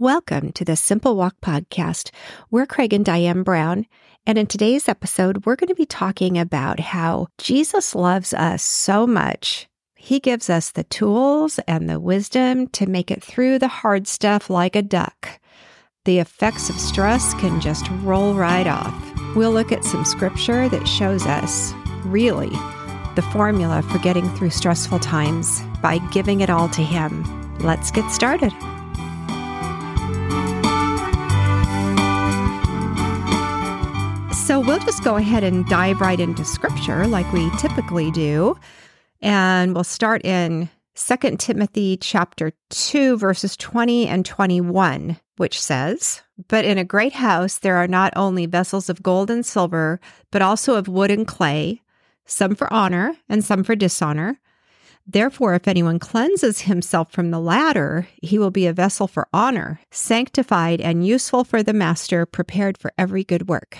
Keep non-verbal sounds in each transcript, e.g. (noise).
Welcome to the Simple Walk podcast. We're Craig and Diane Brown. And in today's episode, we're going to be talking about how Jesus loves us so much. He gives us the tools and the wisdom to make it through the hard stuff like a duck. The effects of stress can just roll right off. We'll look at some scripture that shows us, really, the formula for getting through stressful times by giving it all to Him. Let's get started. So we'll just go ahead and dive right into scripture like we typically do. And we'll start in 2 Timothy chapter 2 verses 20 and 21, which says, "But in a great house there are not only vessels of gold and silver, but also of wood and clay, some for honor and some for dishonor. Therefore, if anyone cleanses himself from the latter, he will be a vessel for honor, sanctified and useful for the master, prepared for every good work."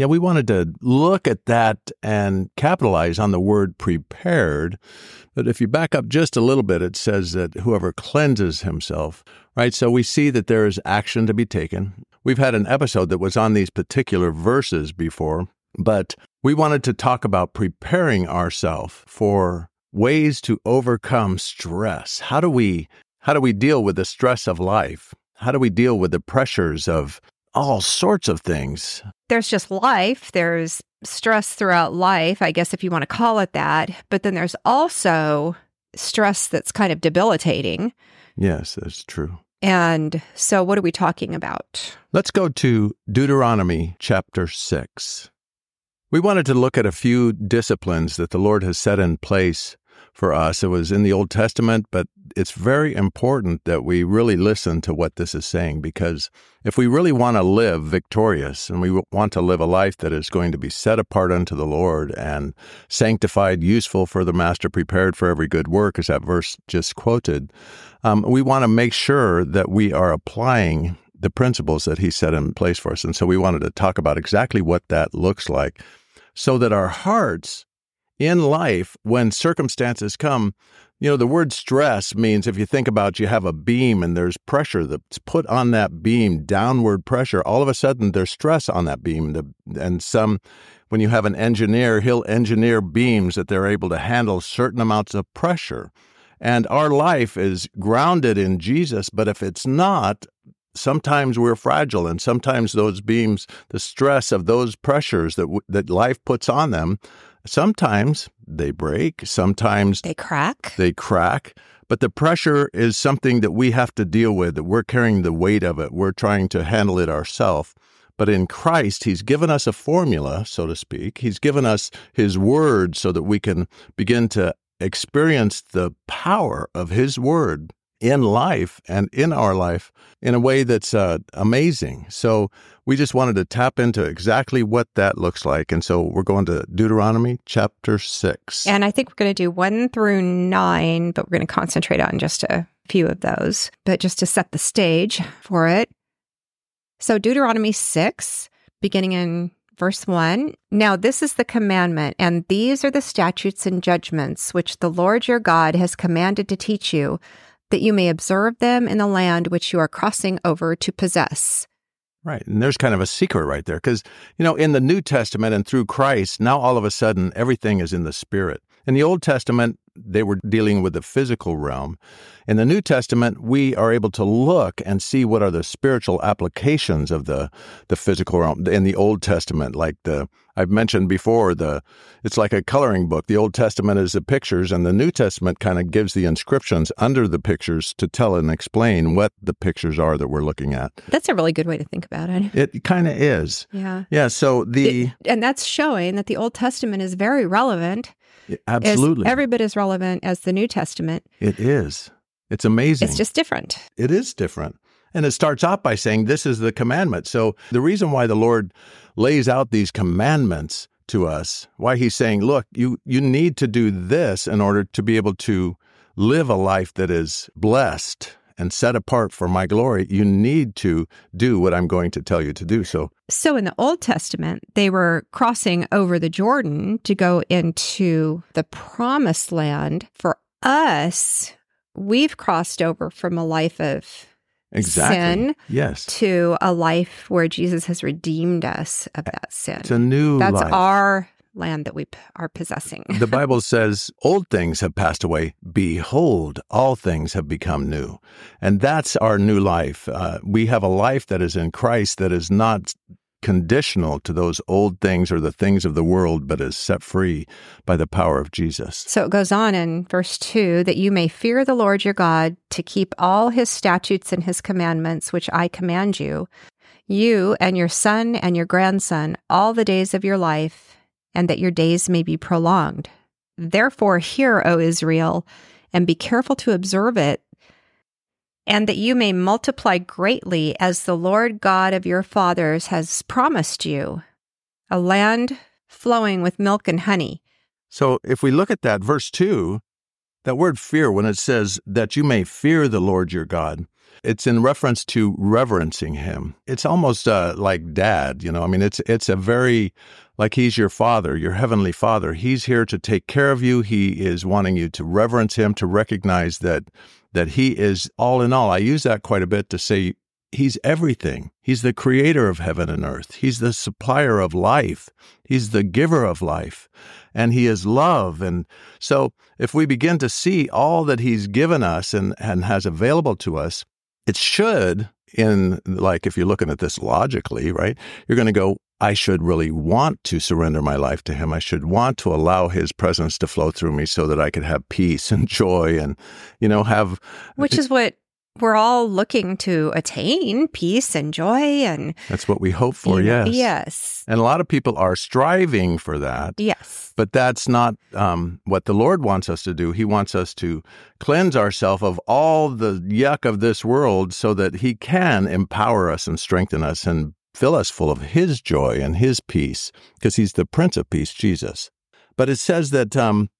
Yeah, we wanted to look at that and capitalize on the word prepared. But if you back up just a little bit, it says that whoever cleanses himself, right? So we see that there is action to be taken. We've had an episode that was on these particular verses before, but we wanted to talk about preparing ourselves for ways to overcome stress. How do we how do we deal with the stress of life? How do we deal with the pressures of all sorts of things. There's just life, there's stress throughout life, I guess if you want to call it that. But then there's also stress that's kind of debilitating. Yes, that's true. And so, what are we talking about? Let's go to Deuteronomy chapter 6. We wanted to look at a few disciplines that the Lord has set in place for us. It was in the Old Testament, but it's very important that we really listen to what this is saying because if we really want to live victorious and we want to live a life that is going to be set apart unto the Lord and sanctified, useful for the master, prepared for every good work, as that verse just quoted, um, we want to make sure that we are applying the principles that he set in place for us. And so we wanted to talk about exactly what that looks like so that our hearts in life, when circumstances come, you know, the word stress means if you think about you have a beam and there's pressure that's put on that beam, downward pressure, all of a sudden there's stress on that beam. And some, when you have an engineer, he'll engineer beams that they're able to handle certain amounts of pressure. And our life is grounded in Jesus, but if it's not, sometimes we're fragile and sometimes those beams the stress of those pressures that that life puts on them Sometimes they break, sometimes they crack. They crack. But the pressure is something that we have to deal with, that we're carrying the weight of it. We're trying to handle it ourselves. But in Christ, He's given us a formula, so to speak. He's given us His Word so that we can begin to experience the power of His Word in life and in our life in a way that's uh, amazing. So we just wanted to tap into exactly what that looks like. And so we're going to Deuteronomy chapter 6. And I think we're going to do 1 through 9, but we're going to concentrate on just a few of those, but just to set the stage for it. So Deuteronomy 6, beginning in verse 1 Now this is the commandment, and these are the statutes and judgments which the Lord your God has commanded to teach you that you may observe them in the land which you are crossing over to possess. Right. And there's kind of a secret right there because, you know, in the New Testament and through Christ, now all of a sudden everything is in the Spirit. In the Old Testament, they were dealing with the physical realm. In the New Testament, we are able to look and see what are the spiritual applications of the, the physical realm. In the Old Testament, like the I've mentioned before, the it's like a coloring book. The Old Testament is the pictures, and the New Testament kind of gives the inscriptions under the pictures to tell and explain what the pictures are that we're looking at. That's a really good way to think about it. It kind of is. Yeah. Yeah. So the it, and that's showing that the Old Testament is very relevant Absolutely. every bit as relevant as the New Testament. It is. It's amazing. It's just different. It is different. And it starts off by saying, This is the commandment. So the reason why the Lord lays out these commandments to us, why he's saying, Look, you, you need to do this in order to be able to live a life that is blessed and set apart for my glory, you need to do what I'm going to tell you to do. So, so in the Old Testament, they were crossing over the Jordan to go into the promised land. For us, we've crossed over from a life of exactly. sin Yes. to a life where Jesus has redeemed us of that sin. It's a new That's life. our land that we p- are possessing. the Bible (laughs) says, Old things have passed away. Behold, all things have become new. And that's our new life. Uh, we have a life that is in Christ that is not conditional to those old things or the things of the world, but is set free by the power of Jesus. So it goes on in verse 2 that you may fear the Lord your God to keep all his statutes and his commandments, which I command you, you and your son and your grandson, all the days of your life, and that your days may be prolonged. Therefore, hear, O Israel, and be careful to observe it, and that you may multiply greatly as the Lord God of your fathers has promised you, a land flowing with milk and honey. So if we look at that, verse 2, that word fear, when it says that you may fear the Lord your God, it's in reference to reverencing him. It's almost uh, like dad, you know. I mean, it's it's a very like he's your father, your heavenly father. He's here to take care of you. He is wanting you to reverence him, to recognize that that he is all in all. I use that quite a bit to say he's everything. He's the creator of heaven and earth. He's the supplier of life. He's the giver of life. And he is love. And so if we begin to see all that he's given us and, and has available to us, it should, in like if you're looking at this logically, right? You're going to go, I should really want to surrender my life to him. I should want to allow his presence to flow through me so that I could have peace and (laughs) joy and, you know, have which is what we're all looking to attain peace and joy and that's what we hope for, yes. yes And a lot of people are striving for that. yes But that's not um, what the Lord wants us to do. He wants us to cleanse ourselves of all the yuck of this world so that He can empower us and strengthen us and fill us full of His joy and His peace, because He's the Prince of Peace, Jesus. But it says that um,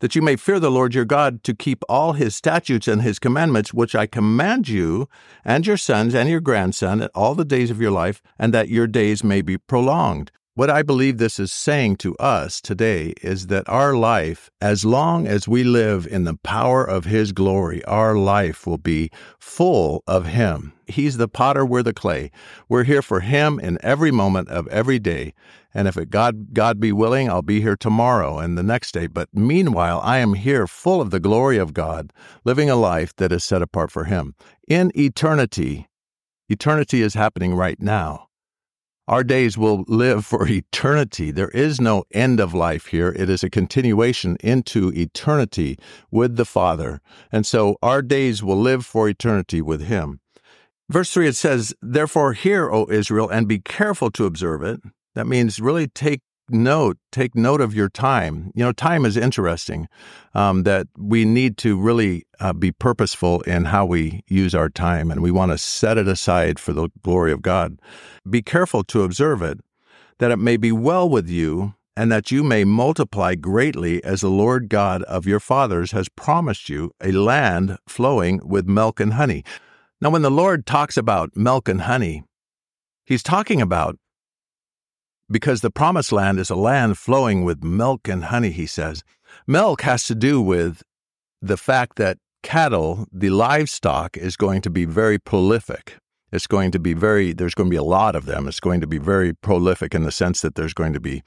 that you may fear the Lord your God to keep all His statutes and His commandments, which I command you and your sons and your grandson at all the days of your life, and that your days may be prolonged. What I believe this is saying to us today is that our life, as long as we live in the power of His glory, our life will be full of Him. He's the potter, we're the clay. We're here for Him in every moment of every day. And if it God God be willing, I'll be here tomorrow and the next day. But meanwhile, I am here full of the glory of God, living a life that is set apart for Him. In eternity, eternity is happening right now. Our days will live for (laughs) eternity. There is no end of life here. It is a continuation into eternity with the Father. And so our days will live for eternity with Him. Verse 3, it says, Therefore, hear, O Israel, and be careful to observe it. That means really take note, take note of your time. You know, time is interesting, um, that we need to really uh, be purposeful in how we use our time, and we want to set it aside for the glory of God. Be careful to observe it, that it may be well with you, and that you may multiply greatly as the Lord God of your fathers has promised you, a land flowing with milk and honey. Now, when the Lord talks about milk and honey, he's talking about because the promised land is a land flowing with milk and honey, he says. Milk has to do with the fact that cattle, the livestock, is going to be very prolific. It's going to be very, there's going to be a lot of them. It's going to be very prolific in the sense that there's going to be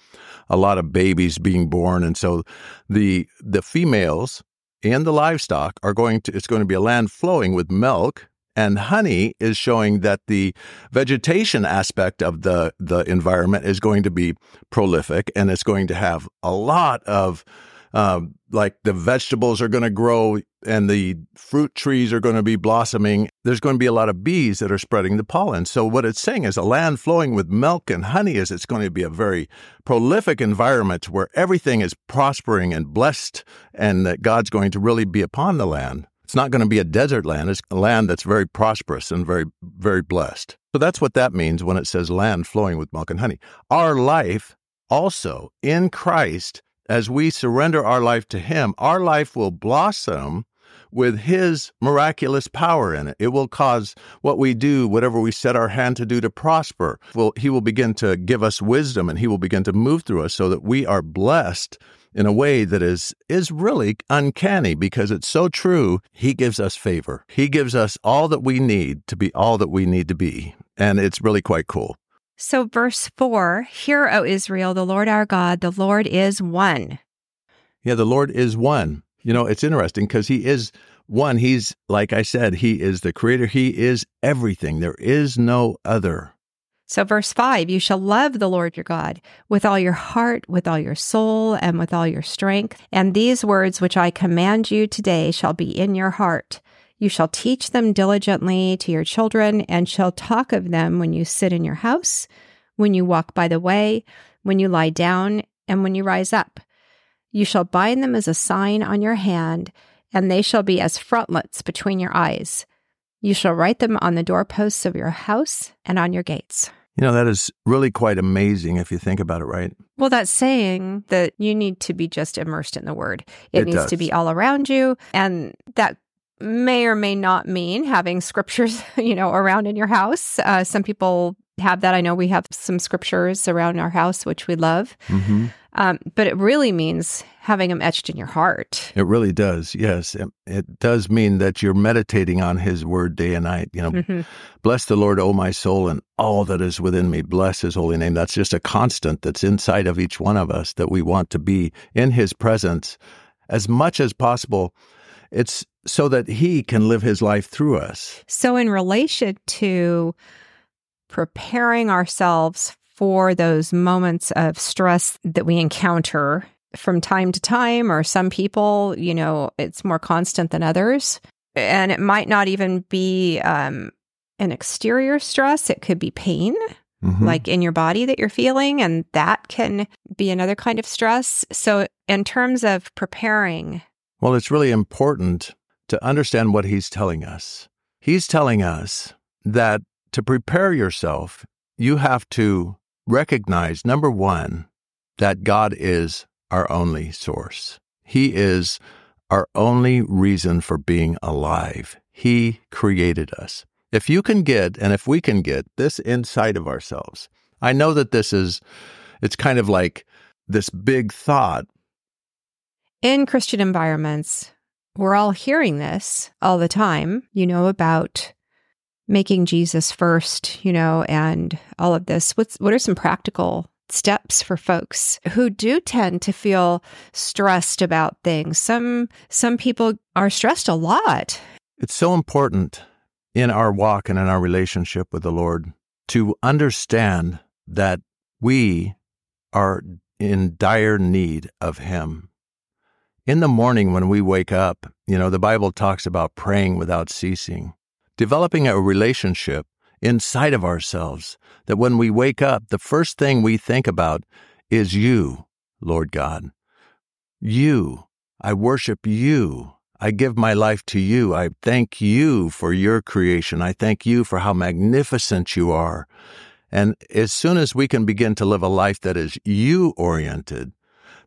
a lot of babies being born. And so the, the females and the livestock are going to, it's going to be a land flowing with milk and honey is showing that the vegetation aspect of the, the environment is going to be prolific and it's going to have a lot of, um, like the vegetables are going to grow and the fruit trees are going to be blossoming. There's going to be a lot of bees that are spreading the pollen. So, what it's saying is a land flowing with milk and honey is it's going to be a very prolific environment where everything is prospering and blessed and that God's going to really be upon the land. It's not going to be a desert land. It's a land that's very prosperous and very, very blessed. So that's what that means when it says land flowing with milk and honey. Our life also in Christ, as we surrender our life to Him, our life will blossom with His miraculous power in it. It will cause what we do, whatever we set our hand to do, to prosper. Well, he will begin to give us wisdom and He will begin to move through us so that we are blessed in a way that is is really uncanny because it's so true. He gives us favor. He gives us all that we need to be all that we need to be. And it's really quite cool. So, verse 4 Hear, O Israel, the Lord our God, the Lord is one. Yeah, the Lord is one. You know, it's interesting because He is one. He's, like I said, He is the creator, He is everything. There is no other. So, verse 5 You shall love the Lord your God with all your heart, with all your soul, and with all your strength. And these words which I command you today shall be in your heart. You shall teach them diligently to your children, and shall talk of them when you sit in your house, when you walk by the way, when you lie down, and when you rise up. You shall bind them as a sign on your hand, and they shall be as frontlets between your eyes. You shall write them on the doorposts of your house and on your gates. You know, that is really quite amazing if you think about it, right? Well, that's saying that you need to be just immersed in the word. It, It needs to be all around you. And that may or may not mean having scriptures, (laughs) you know, around in your house. Uh, some people have that. I know we have some scriptures around our house, which we love. Mm-hmm. Um, but it really means having them etched in your heart. It really does. Yes. It, it does mean that you're meditating on his word day and night. You know, Mhm. bless the Lord, O my soul, and all that is within me. Bless his holy name. That's just a constant that's inside of each one of us that we want to be in his presence as much as possible. It's so that he can live his life through us. So, in relation to preparing ourselves for those moments of stress that we encounter from time to time, or some people, you know, it's more constant than others. And it might not even be um, an exterior stress, it could be pain, Mhm. like in your body that you're feeling. And that can be another kind of stress. So, in terms of preparing, Well, it's really important to understand what he's telling us. He's telling us that to prepare yourself, you have to recognize number one, that God is our only source. He is our only reason for being alive. He created us. If you can get, and if we can get this inside of ourselves, I know that this is, it's kind of like this big thought, in Christian environments, we're all hearing this all the time, you know, about making Jesus first, you know, and all of this. What's what are some practical steps for folks who do tend to feel stressed about things? Some some people are stressed a lot. It's so important in our walk and in our relationship with the Lord to understand that we are in dire need of Him. In the morning when we wake up, you know, the Bible talks about praying without ceasing, developing a relationship inside of ourselves that when we wake up, the first thing we think about is you, Lord God. You. I worship you. I give my life to you. I thank you for your creation. I thank you for how magnificent you are. And as soon as we can begin to live a life that is you oriented,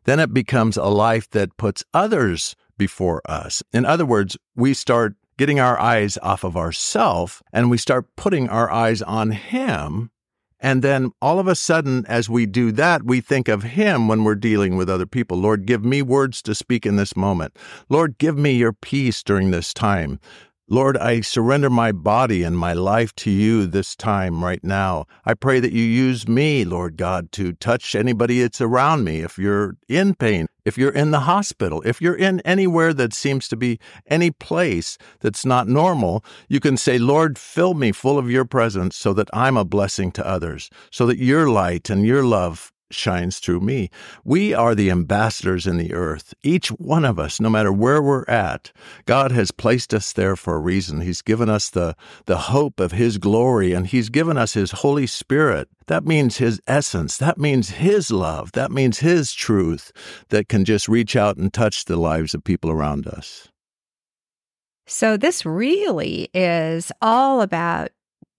then it becomes a life that puts others before us. In other words, we start getting our eyes off of ourself and we start putting our eyes on him. And then all of a sudden, as we do that, we think of Him when we're dealing with other people. Lord, give me words to speak in this moment. Lord, give me your peace during this time. Lord, I surrender my body and my life to you this time right now. I pray that you use me, Lord God, to touch anybody that's around me. If you're in pain, if you're in the hospital, if you're in anywhere that seems to be any place that's not normal, you can say, Lord, fill me full of your presence so that I'm a blessing to others, so that your light and your love shines through me. We are the ambassadors in the earth. Each one of us, no matter where we're at, God has placed us there for a reason. He's given us the, the hope of His glory and He's given us His Holy Spirit. That means His essence. That means His love. That means His truth that can just reach out and touch the lives of people around us. So this really is all about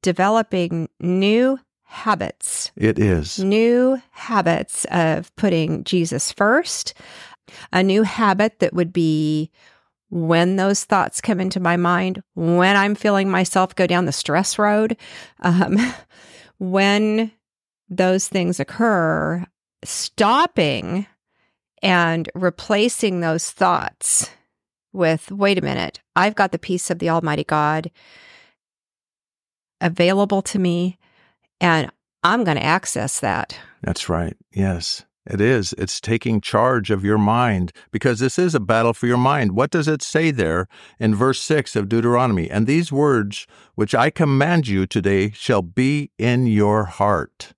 developing new habits. It is. new habits of putting Jesus first, a new habit that would be when those thoughts come into my mind, when I'm feeling myself go down the stress road, um, (laughs) when those things occur, stopping and replacing those thoughts with wait a minute, I've got the peace of the Almighty God available to me, and I'm going to access that. That's right. Yes. It is. It's taking charge of your mind because this is a battle for your mind. What does it say there in verse 6 of Deuteronomy? And these words which I command you today shall be in your heart.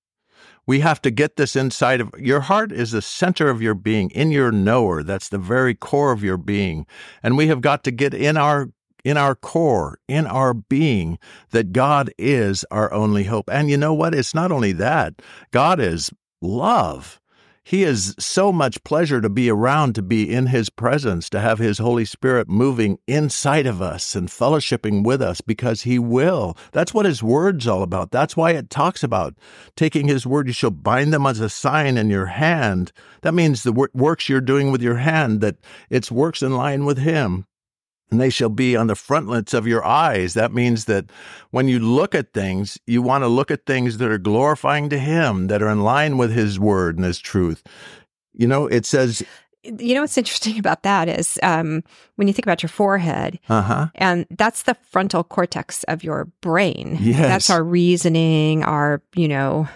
We have to get this inside of your heart is the center of your being, in your knower. That's the very core of your being. And we have got to get in our in our core, in our being, that God is our only hope. And you know what? It's not only that, God is love. He is so much pleasure to be around, to be in His presence, to have His Holy Spirit moving inside of us and fellowshipping with us because He will. That's what His Word's all about. That's why it talks about taking His Word. You shall bind them as a sign in your hand. That means the works you're doing with your hand, that it's works in line with Him and they shall be on the frontlets of your eyes. That means that when you look at things, you want to look at things that are glorifying to Him, that are in line with His word and His truth. You know, it says. You know what's interesting (laughs) about that is um, when you think about your forehead, uh-huh. and that's the frontal cortex of your brain. Yes. That's our reasoning, our, you know,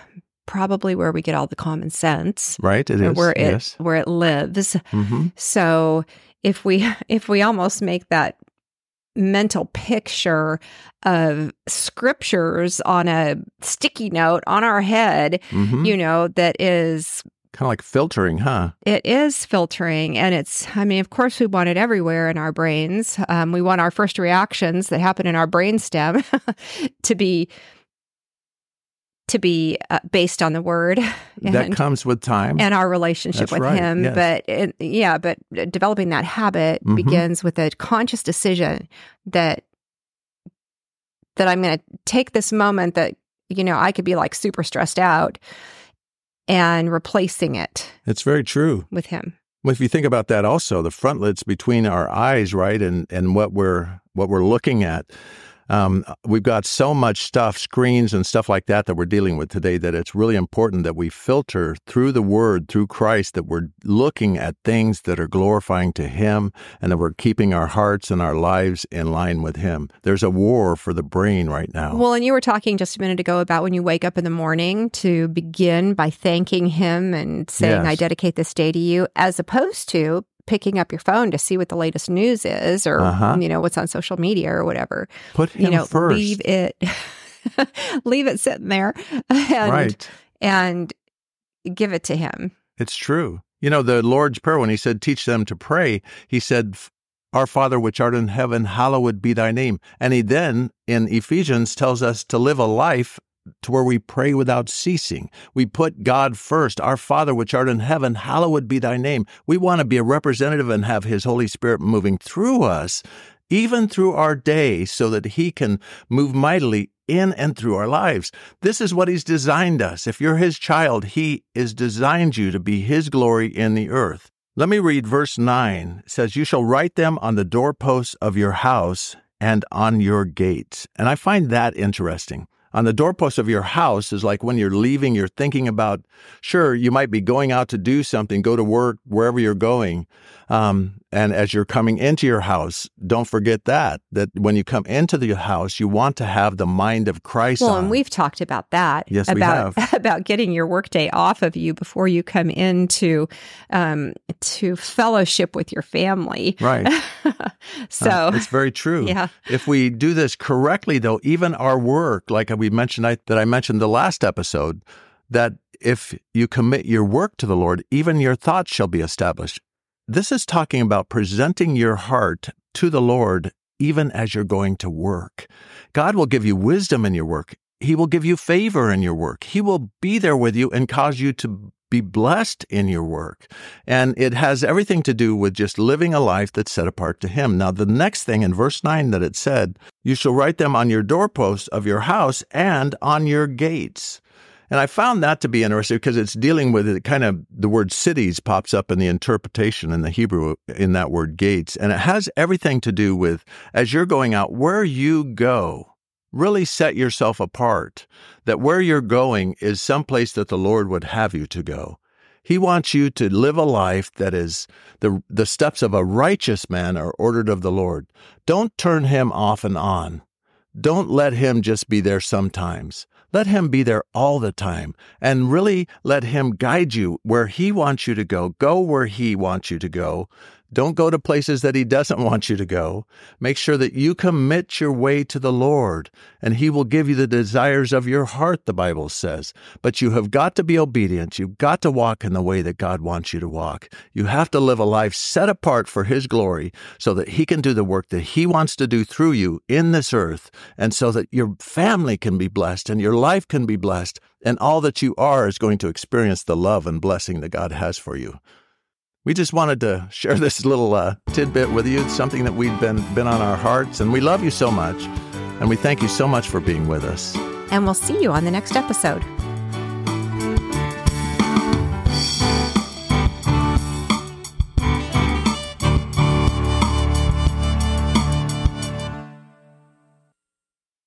probably where we get all the common sense. Right. It is. Where it, yes. where it lives. Mm-hmm. So if we (laughs) if we almost make that mental picture of scriptures on a sticky note on our head, mm-hmm. you know, that is kind of like filtering, huh? It is filtering. And it's, I mean, of course, we want it everywhere in our brains. Um, we want our first reactions that happen in our brainstem (laughs) to be to be uh, based on the word (laughs) and, that comes with time and our relationship That's with right, him yes. but it, yeah but developing that habit mm-hmm. begins with a conscious decision that that i'm going to take this moment that you know i could be like super stressed out and replacing it it's very true with him well, if you think about that also the frontlets between our eyes right and and what we're what we're looking at um, we've got so much stuff, screens and stuff like that, that we're dealing with today that it's really important that we filter through the Word, through Christ, that we're looking at things that are glorifying to Him and that we're keeping our hearts and our lives in line with Him. There's a war for the brain right now. Well, and you were talking just a minute ago about when you wake up in the morning to begin by thanking Him and saying, Yes. I dedicate this day to you, as opposed to picking up your phone to see what the latest news is or Uh-huh. you know what's on social media or whatever Put Him you know first. leave it (laughs) leave it sitting there (laughs) and right. and give it to him It's true. You know, the Lord's Prayer, when He said, teach them to pray, He said, Our Father which art in heaven, hallowed be thy name. And He then, in Ephesians, tells us to live a life to where we pray without ceasing. We put God first. Our Father which art in heaven, hallowed be thy name. We want to be a representative and have His Holy Spirit moving through us, even through our day, so that He can move mightily in and through our lives. This is what He's designed us. If you're His child, He has designed you to be His glory in the earth. Let me read verse 9. It says, You shall write them on the doorposts of your house and on your gates. And I find that interesting. On the doorpost of your house is like when you're leaving, you're thinking about, sure, you might be going out to do something, go to work, wherever you're going. Um, and as you're coming into your house, don't forget that, that when you come into the house, you want to have the mind of Christ well on. and we've talked about that Yes, we about have. (laughs) about getting your workday off of you before you come into um to fellowship with your family right. (laughs) so Uh, it's very true. yeah If we do this correctly, though, even our work, like we mentioned, I, that I mentioned the last episode, that if you commit your work to the Lord, even your thoughts shall be established. This is talking about presenting your heart to the Lord even as you're going to work. God will give you wisdom in your work. He will give you favor in your work. He will be there with you and cause you to be blessed in your work. And it has everything to do with just living a life that's set apart to Him. Now, the next thing in verse 9 that it said, you shall write them on your doorposts of your house and on your gates. And I found that to be interesting because it's dealing with it kind of the word cities pops up in the interpretation in the Hebrew in that word gates. And it has everything to do with as you're going out, where you go, really set yourself apart. That where you're going is someplace that the Lord would have you to go. He wants you to live a life that is the, the steps of a righteous man are ordered of the Lord. Don't turn him off and on. Don't let him just be there sometimes. Let him be there all the time and really let him guide you where he wants you to go. Go where he wants you to go. Don't go to places that He doesn't want you to go. Make sure that you commit your way to the Lord, and He will give you the desires of your heart, the Bible says. But you have got to be obedient. You've got to walk in the way that God wants you to walk. You have to live a life set apart for His glory so that He can do the work that He wants to do through you in this earth, and so that your family can be blessed and your life can be blessed, and all that you are is going to experience the love and blessing that God has for you. We just wanted to share this little uh, tidbit with you. It's something that we've been been on our hearts, and we love you so much, and we thank you so much for being with us. And we'll see you on the next episode.